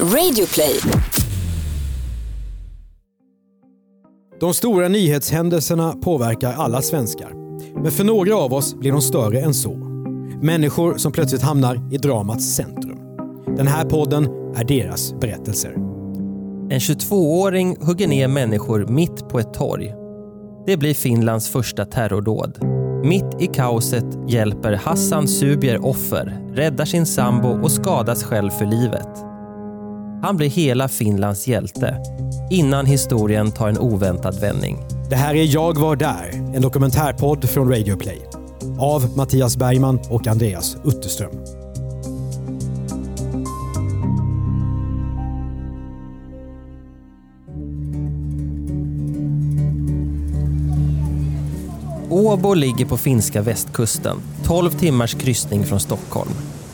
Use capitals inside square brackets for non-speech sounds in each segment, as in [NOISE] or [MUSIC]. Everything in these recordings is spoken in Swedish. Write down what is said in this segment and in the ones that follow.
Radioplay. De stora nyhetshändelserna påverkar alla svenskar. Men för några av oss blir de större än så. Människor som plötsligt hamnar i dramats centrum. Den här podden är deras berättelser. En 22-åring hugger ner människor mitt på ett torg. Det blir Finlands första terrordåd. Mitt i kaoset hjälper Hassan Subier offer, räddar sin sambo och skadas själv för livet. Han blir hela Finlands hjälte innan historien tar en oväntad vändning. Det här är Jag var där, en dokumentärpodd från Radioplay. Av Mattias Bergman och Andreas Utterström. Åbo ligger på finska västkusten, 12 timmars kryssning från Stockholm.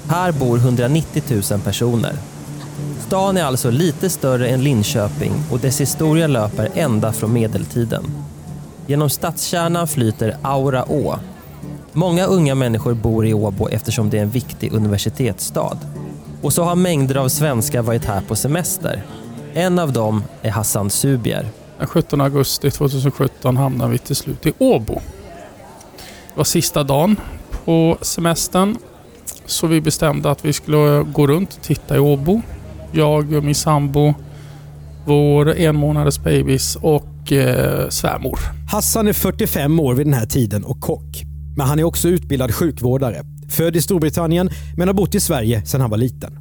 Här bor 190 000 personer. Stan är alltså lite större än Linköping och dess historia löper ända från medeltiden. Genom stadskärnan flyter Aura å. Många unga människor bor i Åbo eftersom det är en viktig universitetsstad. Och så har mängder av svenskar varit här på semester. En av dem är Hassan Subier. Den 17 augusti 2017 hamnade vi till slut i Åbo. Det var sista dagen på semestern. Så vi bestämde att vi skulle gå runt och titta i Åbo. Jag och min sambo, vår en månaders bebis och eh, svärmor. Hassan är 45 år vid den här tiden och kock. Men han är också utbildad sjukvårdare. Född i Storbritannien men har bott i Sverige sedan han var liten.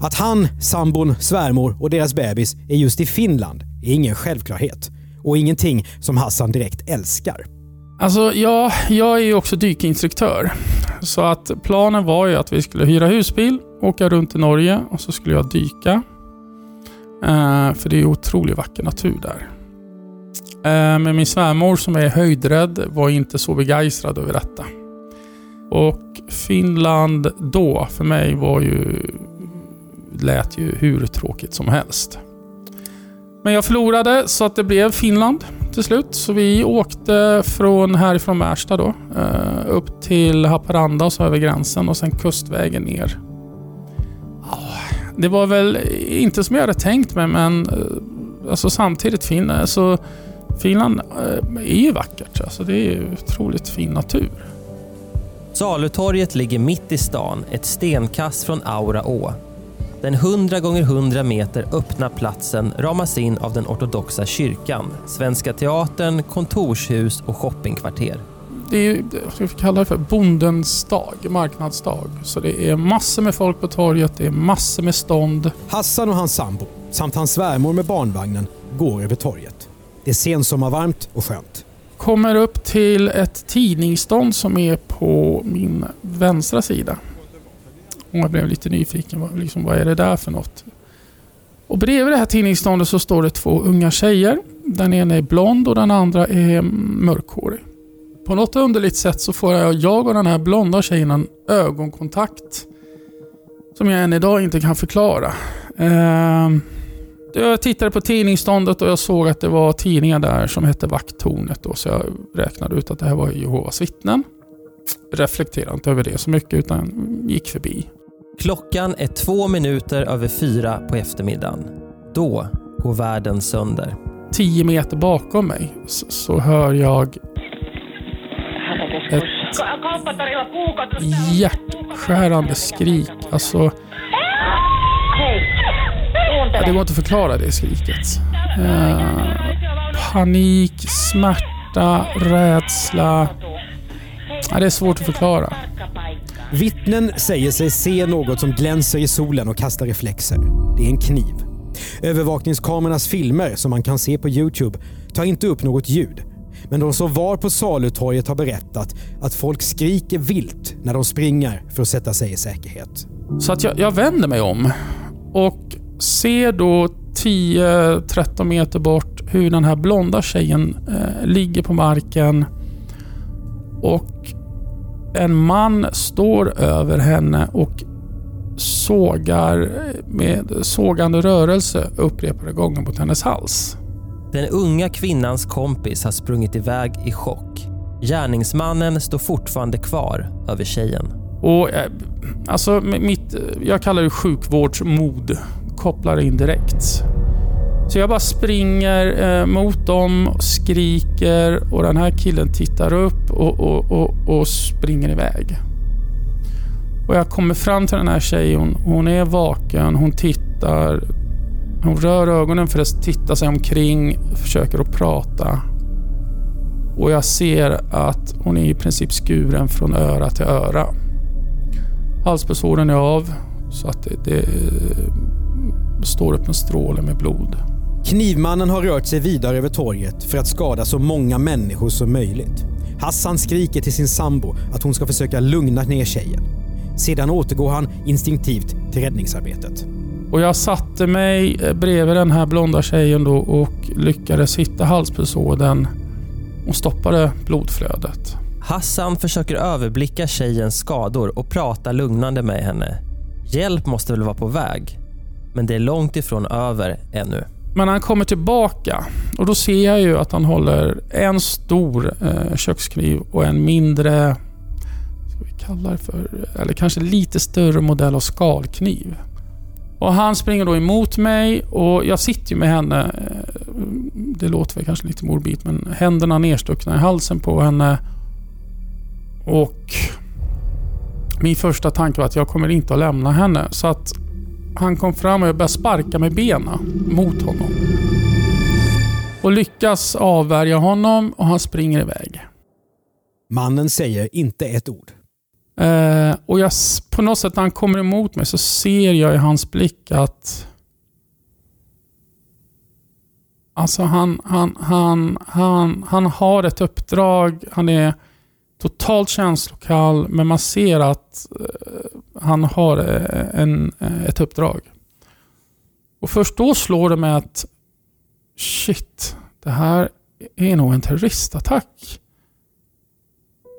Att han, sambon, svärmor och deras bebis är just i Finland är ingen självklarhet. Och ingenting som Hassan direkt älskar. Alltså, ja, jag är ju också dykinstruktör. Så att planen var ju att vi skulle hyra husbil, åka runt i Norge och så skulle jag dyka. Eh, för det är otroligt vacker natur där. Eh, men min svärmor som är höjdrädd var inte så begeistrad över detta. Och Finland då för mig var ju... lät ju hur tråkigt som helst. Men jag förlorade så att det blev Finland till slut. Så vi åkte från härifrån Märsta då eh, upp till Haparanda och så över gränsen och sen kustvägen ner. Det var väl inte som jag hade tänkt mig men eh, alltså samtidigt Finland, alltså, Finland eh, är ju vackert. Alltså det är ju otroligt fin natur. Salutorget ligger mitt i stan, ett stenkast från Aura å. Den 100 gånger 100 meter öppna platsen ramas in av den ortodoxa kyrkan, Svenska Teatern, kontorshus och shoppingkvarter. Det är ju, vad ska vi kalla det för, bondens dag, marknadsdag. Så det är massor med folk på torget, det är massor med stånd. Hassan och hans sambo samt hans svärmor med barnvagnen går över torget. Det är sensommarvarmt och skönt. Kommer upp till ett tidningsstånd som är på min vänstra sida. Och jag blev lite nyfiken. Vad, liksom, vad är det där för något? Och bredvid det här tidningsståndet så står det två unga tjejer. Den ena är blond och den andra är mörkhårig. På något underligt sätt så får jag, jag och den här blonda tjejen en ögonkontakt. Som jag än idag inte kan förklara. Ehm, jag tittade på tidningsståndet och jag såg att det var tidningar där som hette Vakttornet. Då, så jag räknade ut att det här var Jehovas vittnen. Reflekterade inte över det så mycket utan gick förbi. Klockan är två minuter över fyra på eftermiddagen. Då går världen sönder. Tio meter bakom mig så, så hör jag ett hjärtskärande skrik. Alltså, ja, det går inte att förklara det skriket. Eh, panik, smärta, rädsla. Ja, det är svårt att förklara. Vittnen säger sig se något som glänser i solen och kastar reflexer. Det är en kniv. Övervakningskamerornas filmer som man kan se på Youtube tar inte upp något ljud. Men de som var på salutorget har berättat att folk skriker vilt när de springer för att sätta sig i säkerhet. Så att jag, jag vänder mig om och ser då 10-13 meter bort hur den här blonda tjejen eh, ligger på marken och en man står över henne och sågar med sågande rörelse upprepade gånger mot hennes hals. Den unga kvinnans kompis har sprungit iväg i chock. Gärningsmannen står fortfarande kvar över tjejen. Och eh, alltså mitt, eh, jag kallar det sjukvårdsmod kopplar in direkt. Så jag bara springer eh, mot dem, skriker och den här killen tittar upp och, och, och, och, springer iväg. Och jag kommer fram till den här tjejen. Hon är vaken, hon tittar. Hon rör ögonen för att titta sig omkring, försöker att prata. Och jag ser att hon är i princip skuren från öra till öra. Halspulsådern är av så att det, det står upp en stråle med blod. Knivmannen har rört sig vidare över torget för att skada så många människor som möjligt. Hassan skriker till sin sambo att hon ska försöka lugna ner tjejen. Sedan återgår han instinktivt till räddningsarbetet. Och jag satte mig bredvid den här blonda tjejen då och lyckades hitta halspulsådern och stoppade blodflödet. Hassan försöker överblicka tjejens skador och prata lugnande med henne. Hjälp måste väl vara på väg, men det är långt ifrån över ännu. Men han kommer tillbaka och då ser jag ju att han håller en stor eh, kökskniv och en mindre, ska vi kalla det för, eller kanske lite större modell av skalkniv. Och han springer då emot mig och jag sitter ju med henne, eh, det låter väl kanske lite morbid, men händerna nerstuckna i halsen på henne. Och min första tanke var att jag kommer inte att lämna henne. Så att han kom fram och jag började sparka med benen mot honom. Och lyckas avvärja honom och han springer iväg. Mannen säger inte ett ord. Eh, och jag, på något sätt när han kommer emot mig så ser jag i hans blick att Alltså han, han, han, han, han har ett uppdrag. Han är totalt känslokall, men man ser att eh, han har eh, en, eh, ett uppdrag. Och först då slår det mig att shit, det här är nog en terroristattack.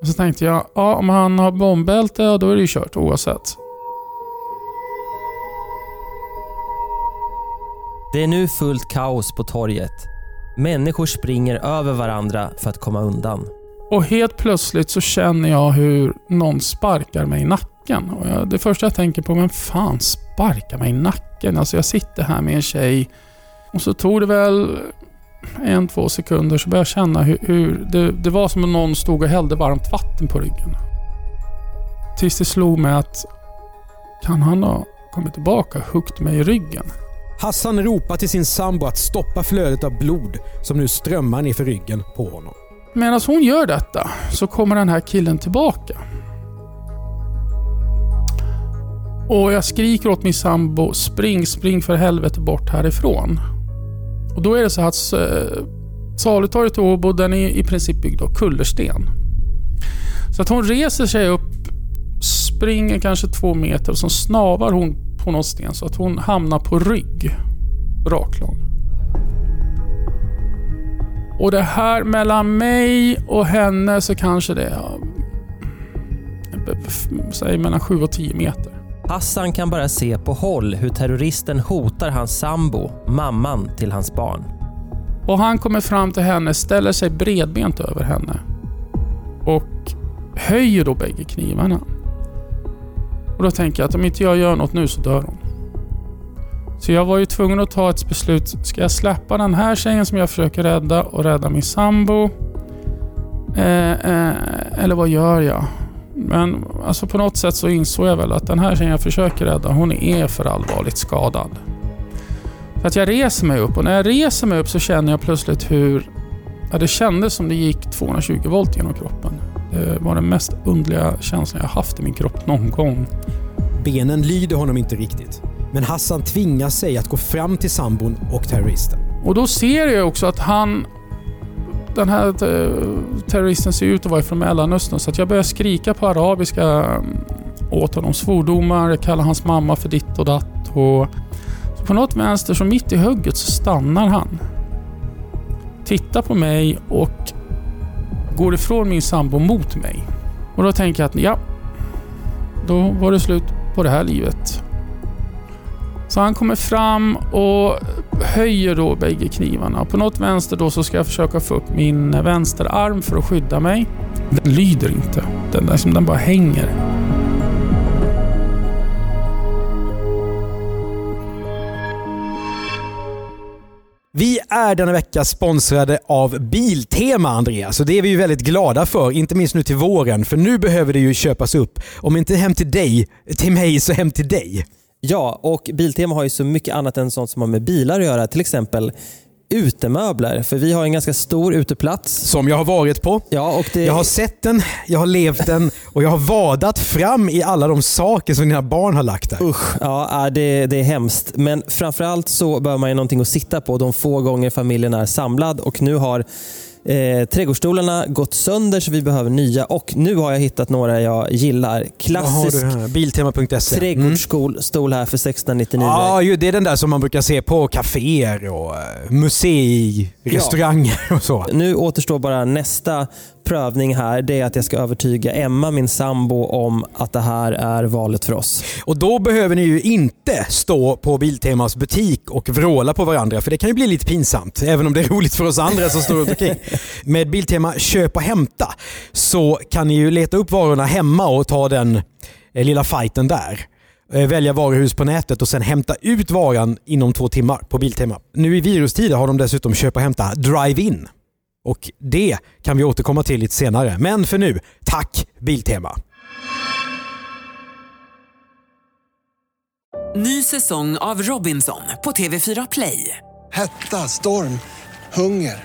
Och så tänkte jag, ja om han har bombbälte, då är det ju kört oavsett. Det är nu fullt kaos på torget. Människor springer över varandra för att komma undan. Och helt plötsligt så känner jag hur någon sparkar mig i nacken. Och jag, det första jag tänker på, vem fan sparkar mig i nacken? Alltså jag sitter här med en tjej och så tog det väl en, två sekunder så började jag känna hur, hur det, det, var som om någon stod och hällde varmt vatten på ryggen. Tills det slog mig att kan han ha kommit tillbaka och huggit mig i ryggen? Hassan ropar till sin sambo att stoppa flödet av blod som nu strömmar ner för ryggen på honom. Medan hon gör detta så kommer den här killen tillbaka. Och jag skriker åt min sambo, spring, spring för helvete bort härifrån. Och då är det så att eh, salutorget i Åbo, den är i princip byggd av kullersten. Så att hon reser sig upp, springer kanske två meter och så snavar hon på någon sten så att hon hamnar på rygg. Raklång. Och det här mellan mig och henne så kanske det är... Säg mellan 7 och 10 meter. Hassan kan bara se på håll hur terroristen hotar hans sambo, mamman till hans barn. Och han kommer fram till henne, ställer sig bredbent över henne och höjer då bägge knivarna. Och då tänker jag att om inte jag gör något nu så dör hon. Så jag var ju tvungen att ta ett beslut. Ska jag släppa den här tjejen som jag försöker rädda och rädda min sambo? Eh, eh, eller vad gör jag? Men alltså på något sätt så insåg jag väl att den här tjejen jag försöker rädda, hon är för allvarligt skadad. Så att jag reser mig upp och när jag reser mig upp så känner jag plötsligt hur... Ja, det kändes som det gick 220 volt genom kroppen. Det var den mest underliga känslan jag haft i min kropp någon gång. Benen lyder honom inte riktigt. Men Hassan tvingar sig att gå fram till sambon och terroristen. Och då ser jag också att han... Den här eh, terroristen ser ut att vara från Mellanöstern så att jag börjar skrika på arabiska mm, åt honom. Svordomar, kalla hans mamma för ditt och datt. Och så på något vänster, så mitt i hugget, så stannar han. Tittar på mig och går ifrån min sambo mot mig. Och då tänker jag att ja, då var det slut på det här livet. Så han kommer fram och höjer då bägge knivarna. På något vänster då så ska jag försöka få upp min vänsterarm för att skydda mig. Den lyder inte. Den, liksom, den bara hänger. Vi är denna vecka sponsrade av Biltema, Andreas. Och det är vi ju väldigt glada för, inte minst nu till våren. För nu behöver det ju köpas upp. Om inte hem till dig, till mig, så hem till dig. Ja, och Biltema har ju så mycket annat än sånt som har med bilar att göra. Till exempel utemöbler. För vi har en ganska stor uteplats. Som jag har varit på. Ja, och det... Jag har sett den, jag har levt den och jag har vadat fram i alla de saker som dina barn har lagt där. Usch, ja det, det är hemskt. Men framförallt så behöver man ju någonting att sitta på de få gånger familjen är samlad. Och nu har Eh, trädgårdsstolarna gått sönder så vi behöver nya och nu har jag hittat några jag gillar. Klassisk Biltema.se trädgårdsstol här för 699. Ja, ju, det är den där som man brukar se på kaféer och eh, museirestauranger ja. och så. Nu återstår bara nästa prövning här det är att jag ska övertyga Emma, min sambo, om att det här är valet för oss. Och Då behöver ni ju inte stå på Biltemas butik och vråla på varandra för det kan ju bli lite pinsamt. Även om det är roligt för oss andra som står runt omkring. Med Biltema köp och hämta så kan ni ju leta upp varorna hemma och ta den eh, lilla fighten där eh, välja varuhus på nätet och sen hämta ut varan inom två timmar på Biltema. Nu i virustider har de dessutom köp och hämta drive-in. Och det kan vi återkomma till lite senare. Men för nu, tack Biltema! Ny säsong av Robinson på TV4 Play. Hetta, storm, hunger.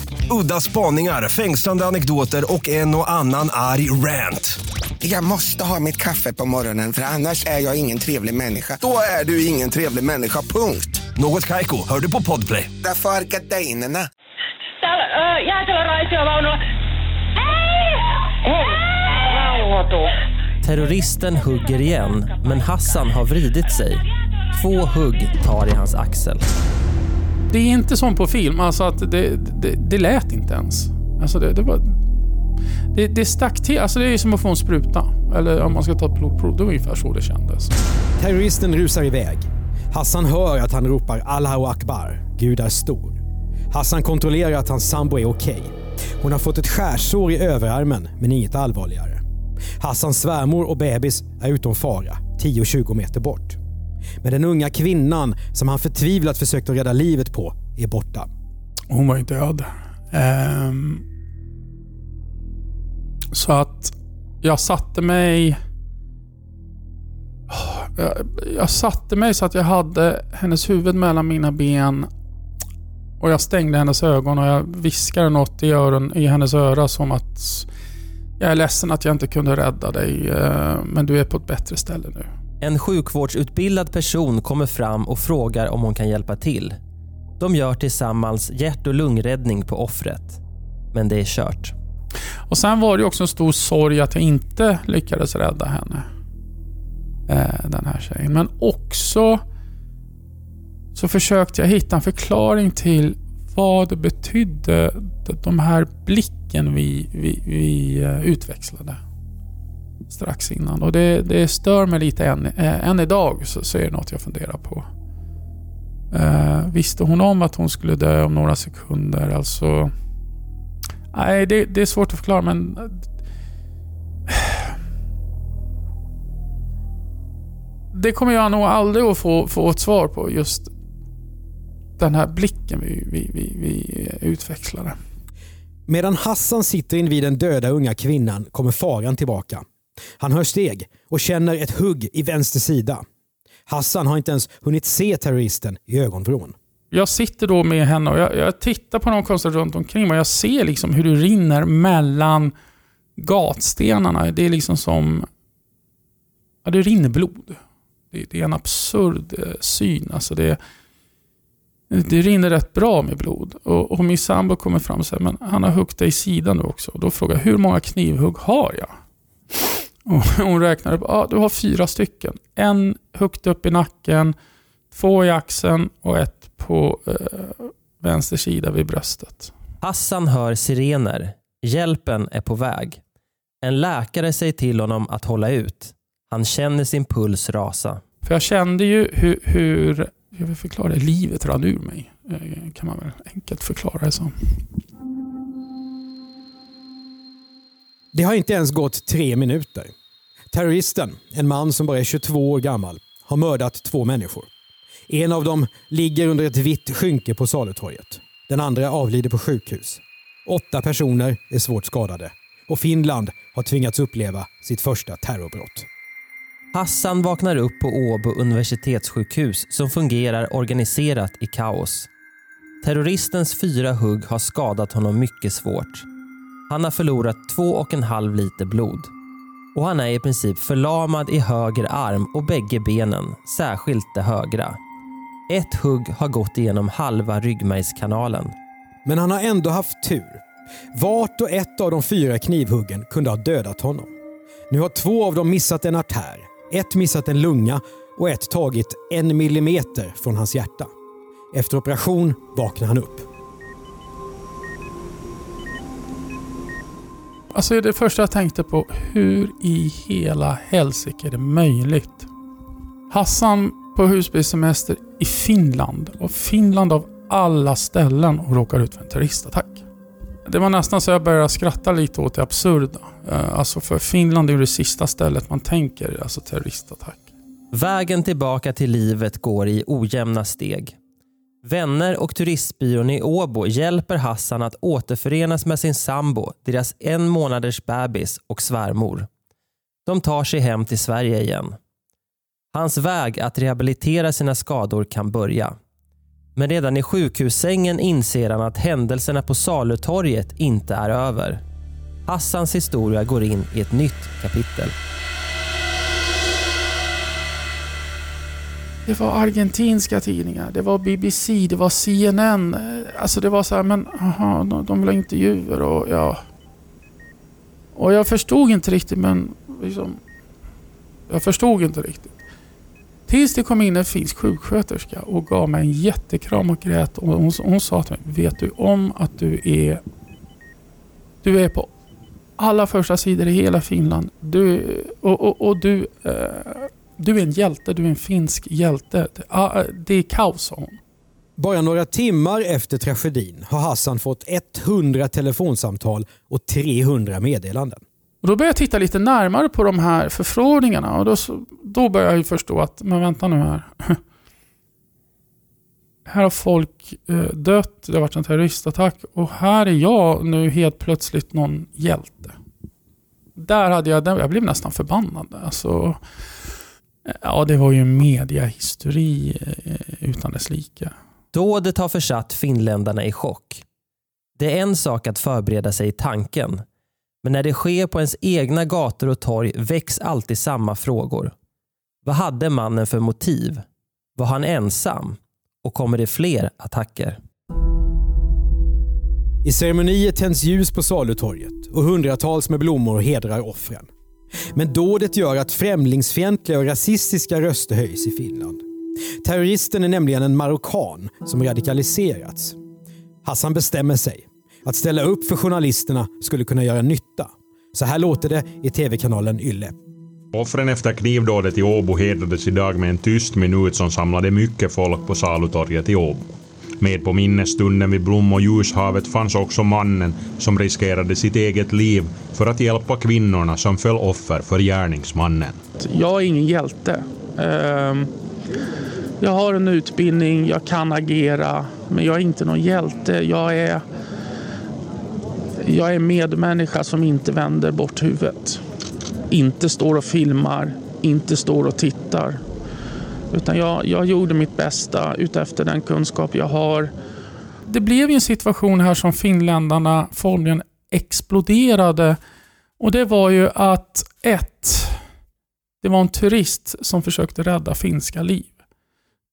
Udda spaningar, fängslande anekdoter och en och annan arg rant. Jag måste ha mitt kaffe på morgonen för annars är jag ingen trevlig människa. Då är du ingen trevlig människa, punkt. Något Kaiko, hör du på Podplay. Därför är gardinerna. Jäätelöraitiovaunu. Hei! Hei! Rauhoitu. Terroristen hugger igen, men Hassan har vridit sig. Två hugg tar i hans axel. Det är inte som på film, alltså att det, det, det lät inte ens. Alltså det, det var... Det, det stack till. Alltså det är som att få en spruta. Eller om man ska ta ett blodprov. Det var ungefär så det kändes. Terroristen rusar iväg. Hassan hör att han ropar Allahu Akbar, Gud är stor. Hassan kontrollerar att hans sambo är okej. Okay. Hon har fått ett skärsår i överarmen, men inget allvarligare. Hassans svärmor och bebis är utom fara, 10-20 meter bort. Men den unga kvinnan som han förtvivlat försökt att rädda livet på är borta. Hon var ju död. Um, så att jag satte mig... Jag, jag satte mig så att jag hade hennes huvud mellan mina ben och jag stängde hennes ögon och jag viskade något i, öron, i hennes öra som att jag är ledsen att jag inte kunde rädda dig, eh, men du är på ett bättre ställe nu. En sjukvårdsutbildad person kommer fram och frågar om hon kan hjälpa till. De gör tillsammans hjärt och lungräddning på offret. Men det är kört. Och Sen var det också en stor sorg att jag inte lyckades rädda henne. Eh, den här tjejen. Men också så försökte jag hitta en förklaring till vad det betydde, de här blicken vi, vi, vi eh, utväxlade strax innan. Och det, det stör mig lite än, äh, än idag, så, så är det något jag funderar på. Uh, visste hon om att hon skulle dö om några sekunder? Alltså... Nej, det, det är svårt att förklara men... [SIGHS] Det kommer jag nog aldrig att få, få ett svar på just den här blicken vi, vi, vi, vi utväxlade. Medan Hassan sitter invid den döda unga kvinnan kommer faran tillbaka. Han hör steg och känner ett hugg i vänster sida. Hassan har inte ens hunnit se terroristen i ögonvrån. Jag sitter då med henne och jag, jag tittar på någon konstigt runt omkring mig och jag ser liksom hur det rinner mellan gatstenarna. Det är liksom som... Ja, det rinner blod. Det, det är en absurd eh, syn. Alltså det, det rinner rätt bra med blod. Och, och min sambo kommer fram och säger, men han har huggit dig i sidan nu också. Och då frågar jag, hur många knivhugg har jag? Och hon räknar upp, ja du har fyra stycken. En högt upp i nacken, två i axeln och ett på, eh, vänster sida vid bröstet. Hassan hör sirener. Hjälpen är på väg. En läkare säger till honom att hålla ut. Han känner sin puls rasa. För jag kände ju hur, hur jag vill förklara det, livet rann ur mig. Eh, Kan man väl enkelt förklara det som. Det har inte ens gått tre minuter. Terroristen, en man som bara är 22 år gammal, har mördat två människor. En av dem ligger under ett vitt skynke på salutorget. Den andra avlider på sjukhus. Åtta personer är svårt skadade och Finland har tvingats uppleva sitt första terrorbrott. Hassan vaknar upp på Åbo universitetssjukhus som fungerar organiserat i kaos. Terroristens fyra hugg har skadat honom mycket svårt. Han har förlorat två och en halv liter blod. Och han är i princip förlamad i höger arm och bägge benen, särskilt det högra. Ett hugg har gått igenom halva ryggmärgskanalen. Men han har ändå haft tur. Vart och ett av de fyra knivhuggen kunde ha dödat honom. Nu har två av dem missat en artär, ett missat en lunga och ett tagit en millimeter från hans hjärta. Efter operation vaknar han upp. Alltså det första jag tänkte på, hur i hela helsike är det möjligt? Hassan på husbilsemester i Finland. Och Finland av alla ställen och råkar ut för en terroristattack. Det var nästan så jag började skratta lite åt det absurda. Eh, alltså för Finland är ju det sista stället man tänker, alltså terroristattack. Vägen tillbaka till livet går i ojämna steg. Vänner och turistbyrån i Åbo hjälper Hassan att återförenas med sin sambo, deras en månaders bebis och svärmor. De tar sig hem till Sverige igen. Hans väg att rehabilitera sina skador kan börja. Men redan i sjukhussängen inser han att händelserna på Salutorget inte är över. Hassans historia går in i ett nytt kapitel. Det var argentinska tidningar, det var BBC, det var CNN. Alltså det var så här, men aha, de, de vill ha intervjuer och ja. Och jag förstod inte riktigt, men liksom. Jag förstod inte riktigt. Tills det kom in en finsk sjuksköterska och gav mig en jättekram och grät. Och hon, hon sa till mig, vet du om att du är... Du är på alla första sidor i hela Finland. Du, och, och, och du... Eh, du är en hjälte, du är en finsk hjälte. Det, ah, det är kaos, sa hon. Bara några timmar efter tragedin har Hassan fått 100 telefonsamtal och 300 meddelanden. Och då började jag titta lite närmare på de här förfrågningarna och då, då började jag ju förstå att, men vänta nu här. [LAUGHS] Här har folk eh, dött, det har varit en terroristattack och här är jag nu helt plötsligt någon hjälte. Där hade jag, jag blev nästan förbannad. Alltså, ja, det var ju en mediahysteri eh, utan dess like. Dådet har försatt finländarna i chock. Det är en sak att förbereda sig i tanken. Men när det sker på ens egna gator och torg väcks alltid samma frågor. Vad hade mannen för motiv? Var han ensam? Och kommer det fler attacker? I ceremonier tänds ljus på salutorget och hundratals med blommor hedrar offren. Men dådet gör att främlingsfientliga och rasistiska röster höjs i Finland. Terroristen är nämligen en marockan som radikaliserats. Hassan bestämmer sig. Att ställa upp för journalisterna skulle kunna göra nytta. Så här låter det i tv-kanalen Yle. Offren efter knivdådet i Åbo hedrades idag med en tyst minut som samlade mycket folk på Salutorget i Åbo. Med på minnesstunden vid Blom och ljushavet fanns också mannen som riskerade sitt eget liv för att hjälpa kvinnorna som föll offer för gärningsmannen. Jag är ingen hjälte. Ehm, jag har en utbildning, jag kan agera, men jag är inte någon hjälte. Jag är, jag är medmänniska som inte vänder bort huvudet. Inte står och filmar, inte står och tittar. Utan jag, jag gjorde mitt bästa utefter den kunskap jag har. Det blev ju en situation här som finländarna formligen exploderade. Och det var ju att ett, det var en turist som försökte rädda finska liv.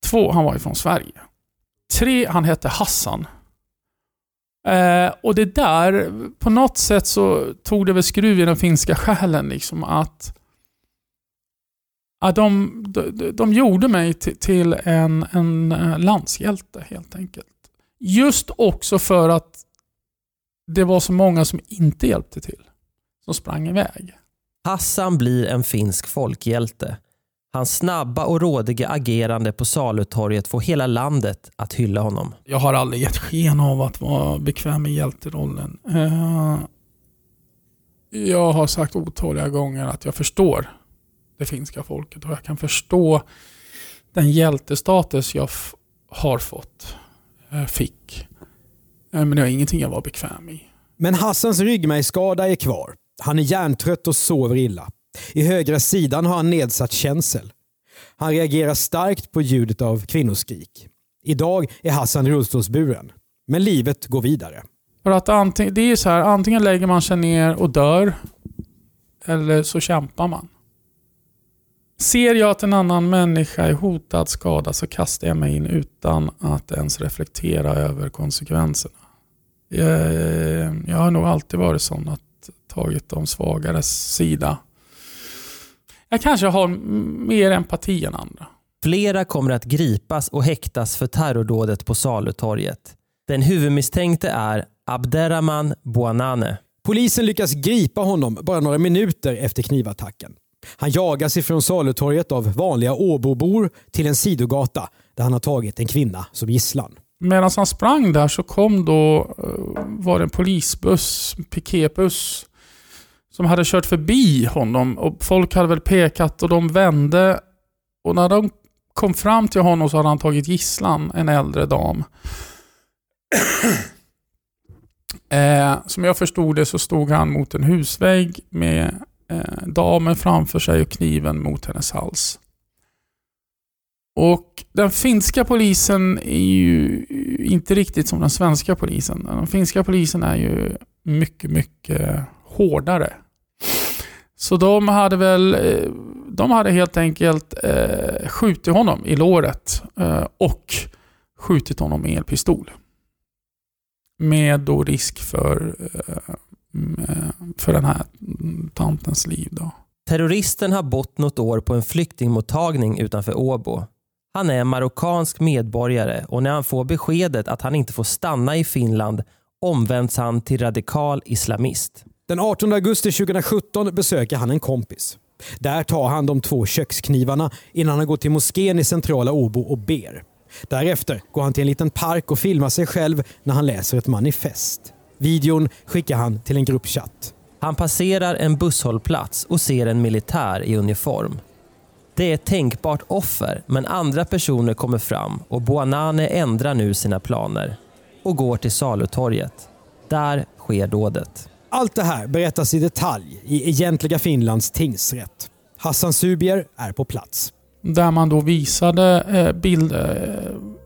Två, han var ju från Sverige. Tre, han hette Hassan. Eh, och det där, på något sätt så tog det väl skruv i den finska själen liksom att Ja, de, de, de gjorde mig till, en, en eh, landshjälte helt enkelt. Just också för att det var så många som inte hjälpte till. Som sprang iväg. Hassan blir en finsk folkhjälte. Hans snabba och rådiga agerande på salutorget får hela landet att hylla honom. Jag har aldrig gett sken av att vara bekväm i hjälterollen. Eh, Jag har sagt otaliga gånger att jag förstår det finska folket och jag kan förstå den hjältestatus jag har fått, eh, fick. Eh, Men det var ingenting jag var bekväm i. Men Hassans ryggmärgsskada är kvar. Han är hjärntrött och sover illa. I högra sidan har han nedsatt känsel. Han reagerar starkt på ljudet av kvinnoskrik. Idag är Hassan rullstolsburen. Men livet går vidare. För att antingen, det är så här, antingen lägger man sig ner och dör eller så kämpar man. Ser jag att en annan människa är hotad, skadad så kastar jag mig in utan att ens reflektera över konsekvenserna. Jag, jag har nog alltid varit sån att tagit de svagares sida. Jag kanske har mer empati än andra. Flera kommer att gripas och häktas för terrordådet på salutorget. Den huvudmisstänkte är Abderrahman Bouanane. Polisen lyckas gripa honom bara några minuter efter knivattacken. Han jagas ifrån salutorget av vanliga Åbobor till en sidogata där han har tagit en kvinna som gisslan. Medan han sprang där så kom då, eh, var det en polisbuss, en piketbuss, som hade kört förbi honom och folk hade väl pekat och de vände. Och när de kom fram till honom så hade han tagit gisslan, en äldre dam. [COUGHS] eh, som jag förstod det så stod han mot en husvägg med eh, damen framför sig och kniven mot hennes hals. Och den finska polisen är ju inte riktigt som den svenska polisen. Den finska polisen är ju mycket, mycket hårdare. Så de hade väl, eh, de hade helt enkelt eh, skjutit honom i låret eh, och skjutit honom med elpistol. Med då risk för, eh, för den här tantens liv. Då. Terroristen har bott något år på en flyktingmottagning utanför Åbo. Han är marockansk medborgare och när han får beskedet att han inte får stanna i Finland omvänds han till radikal islamist. Den 18 augusti 2017 besöker han en kompis. Där tar han de två köksknivarna innan han går till moskén i centrala Åbo och ber. Därefter går han till en liten park och filmar sig själv när han läser ett manifest. Videon skickar han till en gruppchatt. Han passerar en busshållplats och ser en militär i uniform. Det är ett tänkbart offer, men andra personer kommer fram och Buanane ändrar nu sina planer och går till salutorget. Där sker dådet. Allt det här berättas i detalj i egentliga Finlands tingsrätt. Hassan Subier är på plats. Där man då visade eh, bilder, eh,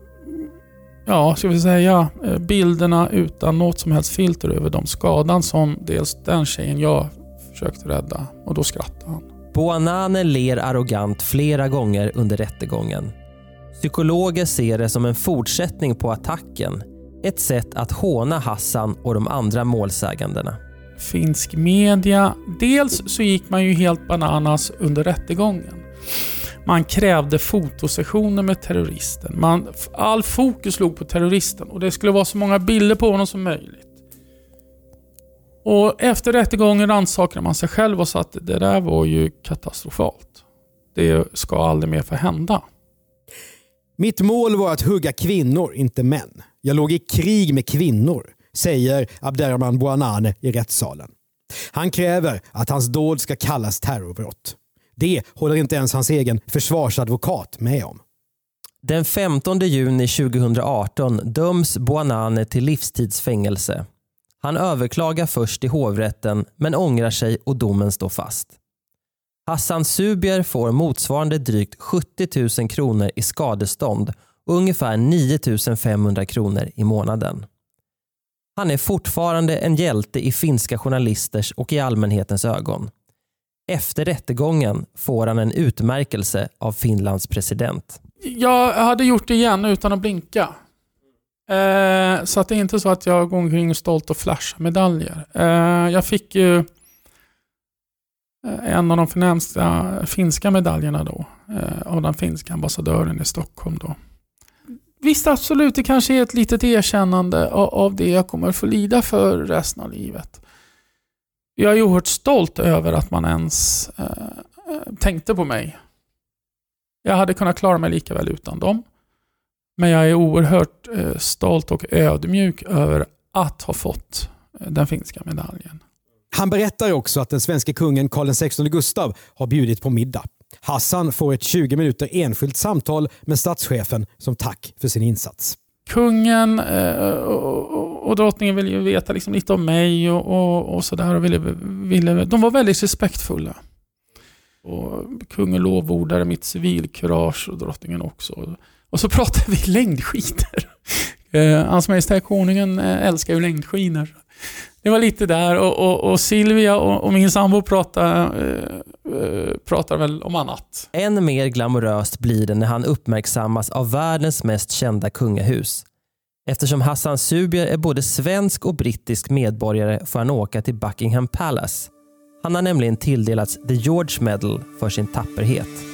ja, ska vi säga, eh, bilderna utan något som helst filter över de skadan som dels den tjejen jag försökte rädda. Och då skrattade han. Buanane ler arrogant flera gånger under rättegången. Psykologer ser det som en fortsättning på attacken. Ett sätt att håna Hassan och de andra målsägandena. Finsk media. Dels så gick man ju helt bananas under rättegången. Man krävde fotosessioner med terroristen. Man, all fokus låg på terroristen och det skulle vara så många bilder på honom som möjligt. Och efter rättegången rannsakade man sig själv och sa att det där var ju katastrofalt. Det ska aldrig mer få hända. Mitt mål var att hugga kvinnor, inte män. Jag låg i krig med kvinnor, säger Abderrahman Bouanane i rättssalen. Han kräver att hans dåd ska kallas terrorbrott. Det håller inte ens hans egen försvarsadvokat med om. Den 15 juni 2018 döms Boanane till livstidsfängelse. Han överklagar först i hovrätten men ångrar sig och domen står fast. Hassan Subier får motsvarande drygt 70 000 kronor i skadestånd och ungefär 9 500 kronor i månaden. Han är fortfarande en hjälte i finska journalisters och i allmänhetens ögon. Efter rättegången får han en utmärkelse av Finlands president. Jag hade gjort det igen utan att blinka. Eh, så att det är inte så att jag går omkring stolt och flashar medaljer. Eh, jag fick ju eh, en av de förnämsta finska medaljerna då. Eh, av den finska ambassadören i Stockholm då. Visst, absolut, det kanske är ett litet erkännande av, av det jag kommer få lida för resten av livet. Jag är oerhört stolt över att man ens eh, tänkte på mig. Jag hade kunnat klara mig lika väl utan dem. Men jag är oerhört eh, stolt och ödmjuk över att ha fått eh, den finska medaljen. Han berättar också att den svenska kungen Karl XVI Gustav har bjudit på middag. Hassan får ett 20 minuter enskilt samtal med statschefen som tack för sin insats. Kungen eh, och, och drottningen ville ju veta liksom lite om mig och, och, och sådär. Ville, ville, de var väldigt respektfulla. Och kungen lovordade mitt civilkurage och drottningen också. Och så pratade vi [LAUGHS] längdskidor. Eh, Hans Majestät Konungen eh, älskar ju längdskidor. Det var lite där och, och, och Silvia och, och, min sambo pratar, eh, eh, pratar väl om annat. Än mer glamoröst blir det när han uppmärksammas av världens mest kända kungahus. Eftersom Hassan Subier är både svensk och brittisk medborgare får han åka till Buckingham Palace. Han har nämligen tilldelats The George Medal för sin tapperhet.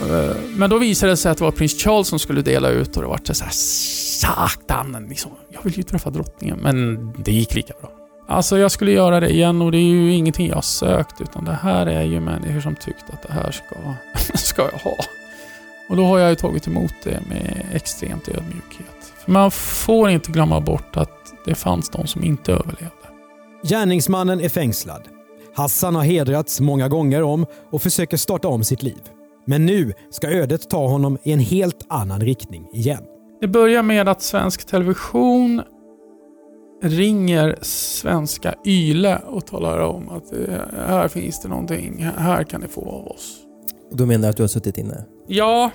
Eh, men då visade det sig att det var prins Charles som skulle dela ut och det vart så här satan, liksom. jag vill ju träffa drottningen. Men det gick lika bra. Alltså jag skulle göra det igen och det är ju ingenting jag har sökt utan det här är ju människor som tyckt att det här ska, [LAUGHS] ska jag ha. Och då har jag ju tagit emot det med extremt ödmjukhet. För man får inte glömma bort att det fanns de som inte överlevde. Gärningsmannen är fängslad. Hassan har hedrats många gånger om och försöker starta om sitt liv. Men nu ska ödet ta honom i en helt annan riktning igen. Det börjar med att svensk television ringer svenska YLE och talar om att eh, här finns det någonting, här kan ni få av oss. Då menar du att du har suttit inne? Ja.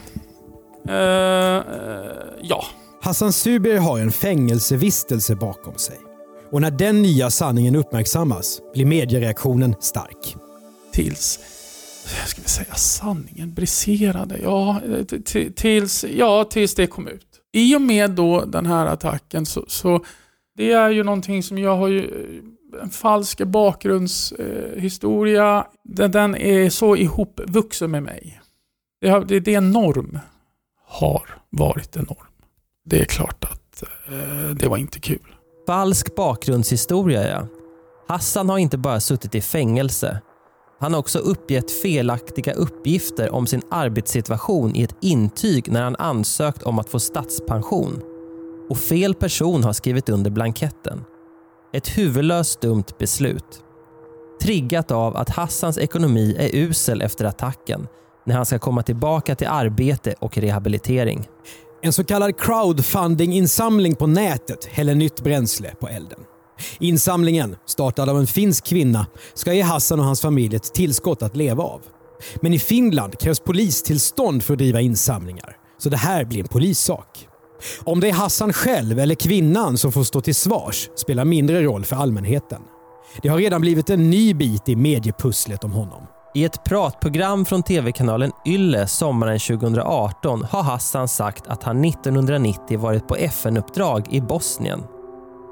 Uh, uh, ja. Hassan Subier har en fängelsevistelse bakom sig. Och när den nya sanningen uppmärksammas blir mediereaktionen stark. Tills ska vi säga sanningen briserade? Ja, tills, ja, tills det kom ut. I och med då den här attacken så, så det är ju någonting som jag har ju eh, en falsk bakgrundshistoria. Eh, den, den är så ihopvuxen med mig. Det, har, det, det är en norm. Har varit en norm. Det är klart att eh, det var inte kul. Falsk bakgrundshistoria ja. Hassan har inte bara suttit i fängelse. Han har också uppgett felaktiga uppgifter om sin arbetssituation i ett intyg när han ansökt om att få statspension. Och fel person har skrivit under blanketten. Ett huvudlöst dumt beslut. Triggat av att Hassans ekonomi är usel efter attacken när han ska komma tillbaka till arbete och rehabilitering. En så kallad crowdfunding-insamling på nätet häller nytt bränsle på elden. Insamlingen, startad av en finsk kvinna, ska ge Hassan och hans familj ett tillskott att leva av. Men i Finland krävs polistillstånd för att driva insamlingar, så det här blir en polissak. Om det är Hassan själv eller kvinnan som får stå till svars spelar mindre roll för allmänheten. Det har redan blivit en ny bit i mediepusslet om honom. I ett pratprogram från tv-kanalen Yle sommaren 2018 har Hassan sagt att han 1990 varit på FN-uppdrag i Bosnien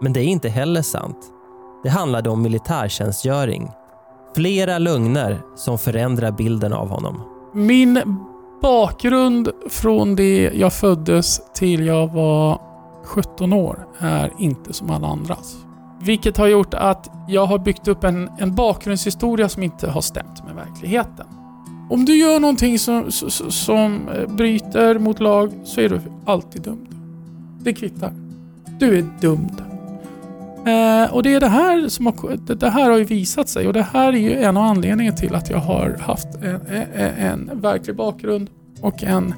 men det är inte heller sant. Det handlade om militärtjänstgöring. Flera lögner som förändrar bilden av honom. Min bakgrund från det jag föddes till jag var 17 år är inte som alla andras. Vilket har gjort att jag har byggt upp en, en bakgrundshistoria som inte har stämt med verkligheten. Om du gör någonting som, som, som bryter mot lag så är du alltid dömd. Det kvittar. Du är dömd. Eh, och det är det här som har, det här har ju visat sig och det här är ju en av anledningarna till att jag har haft en, en, en verklig bakgrund och en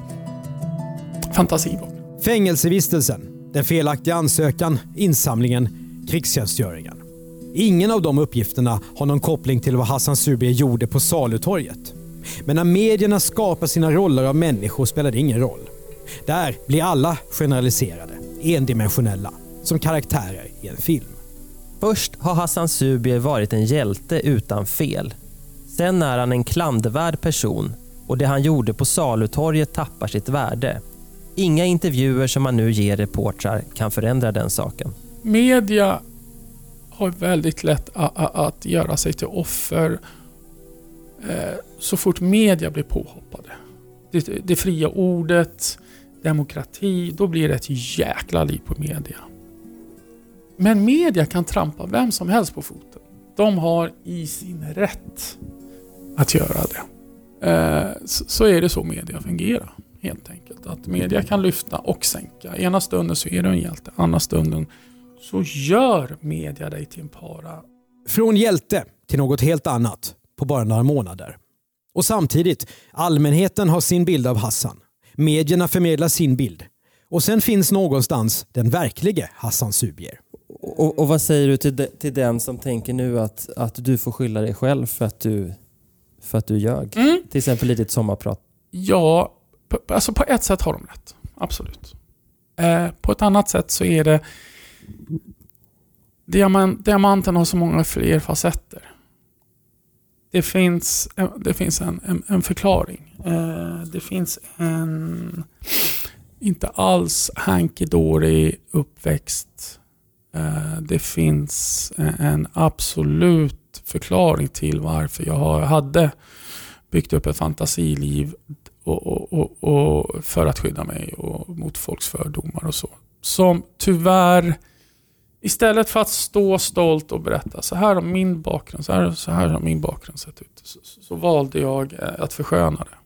fantasibakgrund. Fängelsevistelsen, den felaktiga ansökan, insamlingen, krigstjänstgöringen. Ingen av de uppgifterna har någon koppling till vad Hassan Subier gjorde på Salutorget. Men när medierna skapar sina roller av människor spelar det ingen roll. Där blir alla generaliserade, endimensionella, som karaktärer i en film. Först har Hassan Subier varit en hjälte utan fel. Sen är han en klandervärd person och det han gjorde på Salutorget tappar sitt värde. Inga intervjuer som man nu ger reportrar kan förändra den saken. Media har väldigt lätt att göra sig till offer eh, så fort media blir påhoppade. Det, det fria ordet, demokrati, då blir det ett jäkla liv på media. Men media kan trampa vem som helst på foten. De har i sin rätt att göra det. Eh, så är det så media fungerar. Helt enkelt. Att media kan lyfta och sänka. Ena stunden så är du en hjälte, andra stunden så gör media dig till en para. Från hjälte till något helt annat på bara några månader. Och samtidigt, allmänheten har sin bild av Hassan. Medierna förmedlar sin bild. Och sen finns någonstans den verklige Hassan Subier. Och, och vad säger du till, de, till den som tänker nu att, att du får skylla dig själv för att du, för att du ljög? Mm. Till exempel i ditt sommarprat. Ja, på, alltså på ett sätt har de rätt. Absolut. Eh, på ett annat sätt så är det diamant, diamanten har så många fler facetter. Det finns, det finns en, en, en förklaring. Eh, det finns en inte alls hanky-dory uppväxt. Eh, det finns en absolut förklaring till varför jag hade byggt upp ett fantasiliv och, och, och, och för att skydda mig och mot folks fördomar och så. Som tyvärr, istället för att stå stolt och berätta så här har min bakgrund, så här, så här har min bakgrund sett ut. Så, så valde jag eh, att försköna det.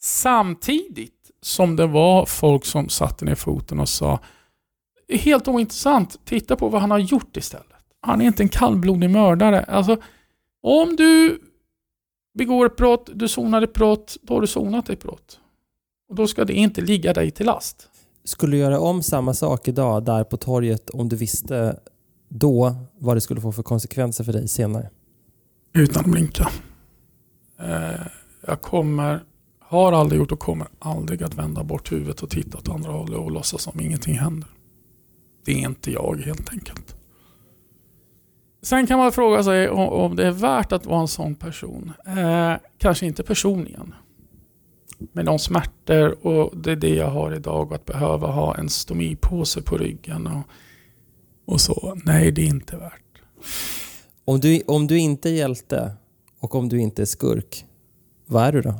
Samtidigt som det var folk som satte ner foten och sa är helt ointressant, titta på vad han har gjort istället. Han är inte en kallblodig mördare. Alltså, om du begår ett brott, du sonar ett brott, då har du sonat ett brott. Och då ska det inte ligga dig till last. Skulle du göra om samma sak idag där på torget om du visste då vad det skulle få för konsekvenser för dig senare? Utan att blinka. Eh, jag kommer, har aldrig gjort och kommer aldrig att vända bort huvudet och titta åt andra hållet och låtsas som ingenting händer. Det är inte jag helt enkelt. Sen kan man fråga sig om det är värt att vara en sån person. Eh, kanske inte personligen. Med de smärtor och det är det jag har idag. Att behöva ha en stomipåse på ryggen och, och så. Nej, det är inte värt. Om du, om du inte är hjälte och om du inte är skurk, vad är du då?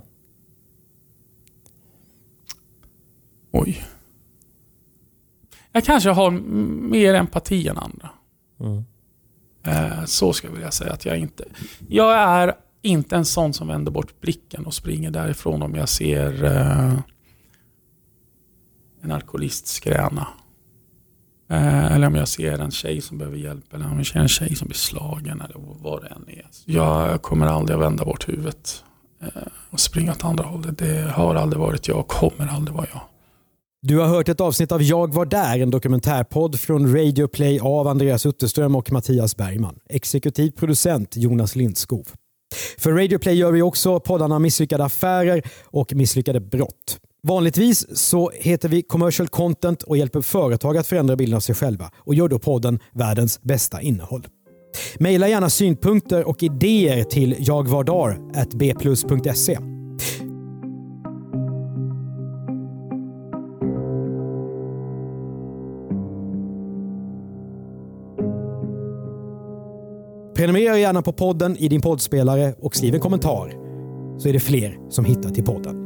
Oj. Jag kanske har mer empati än andra. Mm. Eh, så ska jag vilja säga att jag inte... Jag är inte en sån som vänder bort blicken och springer därifrån om jag ser eh, en alkoholist skräna. Eh, eller om jag ser en tjej som behöver hjälp eller om jag ser en tjej som blir slagen eller vad det än är. Jag kommer aldrig att vända bort huvudet eh, och springa åt andra hållet. Det har aldrig varit jag och kommer aldrig vara jag. Du har hört ett avsnitt av Jag var där, en dokumentärpodd från Radio Play av Andreas Utterström och Mattias Bergman. Exekutiv producent Jonas Lindskov. För Radio Play gör vi också poddarna Misslyckade affärer och Misslyckade brott. Vanligtvis så heter vi Commercial Content och hjälper företag att förändra bilden av sig själva och gör då podden världens bästa innehåll. Maila gärna synpunkter och idéer till jagvardar.bplus.se. Prenumerera gärna på podden i din poddspelare och skriv en kommentar så är det fler som hittar till podden.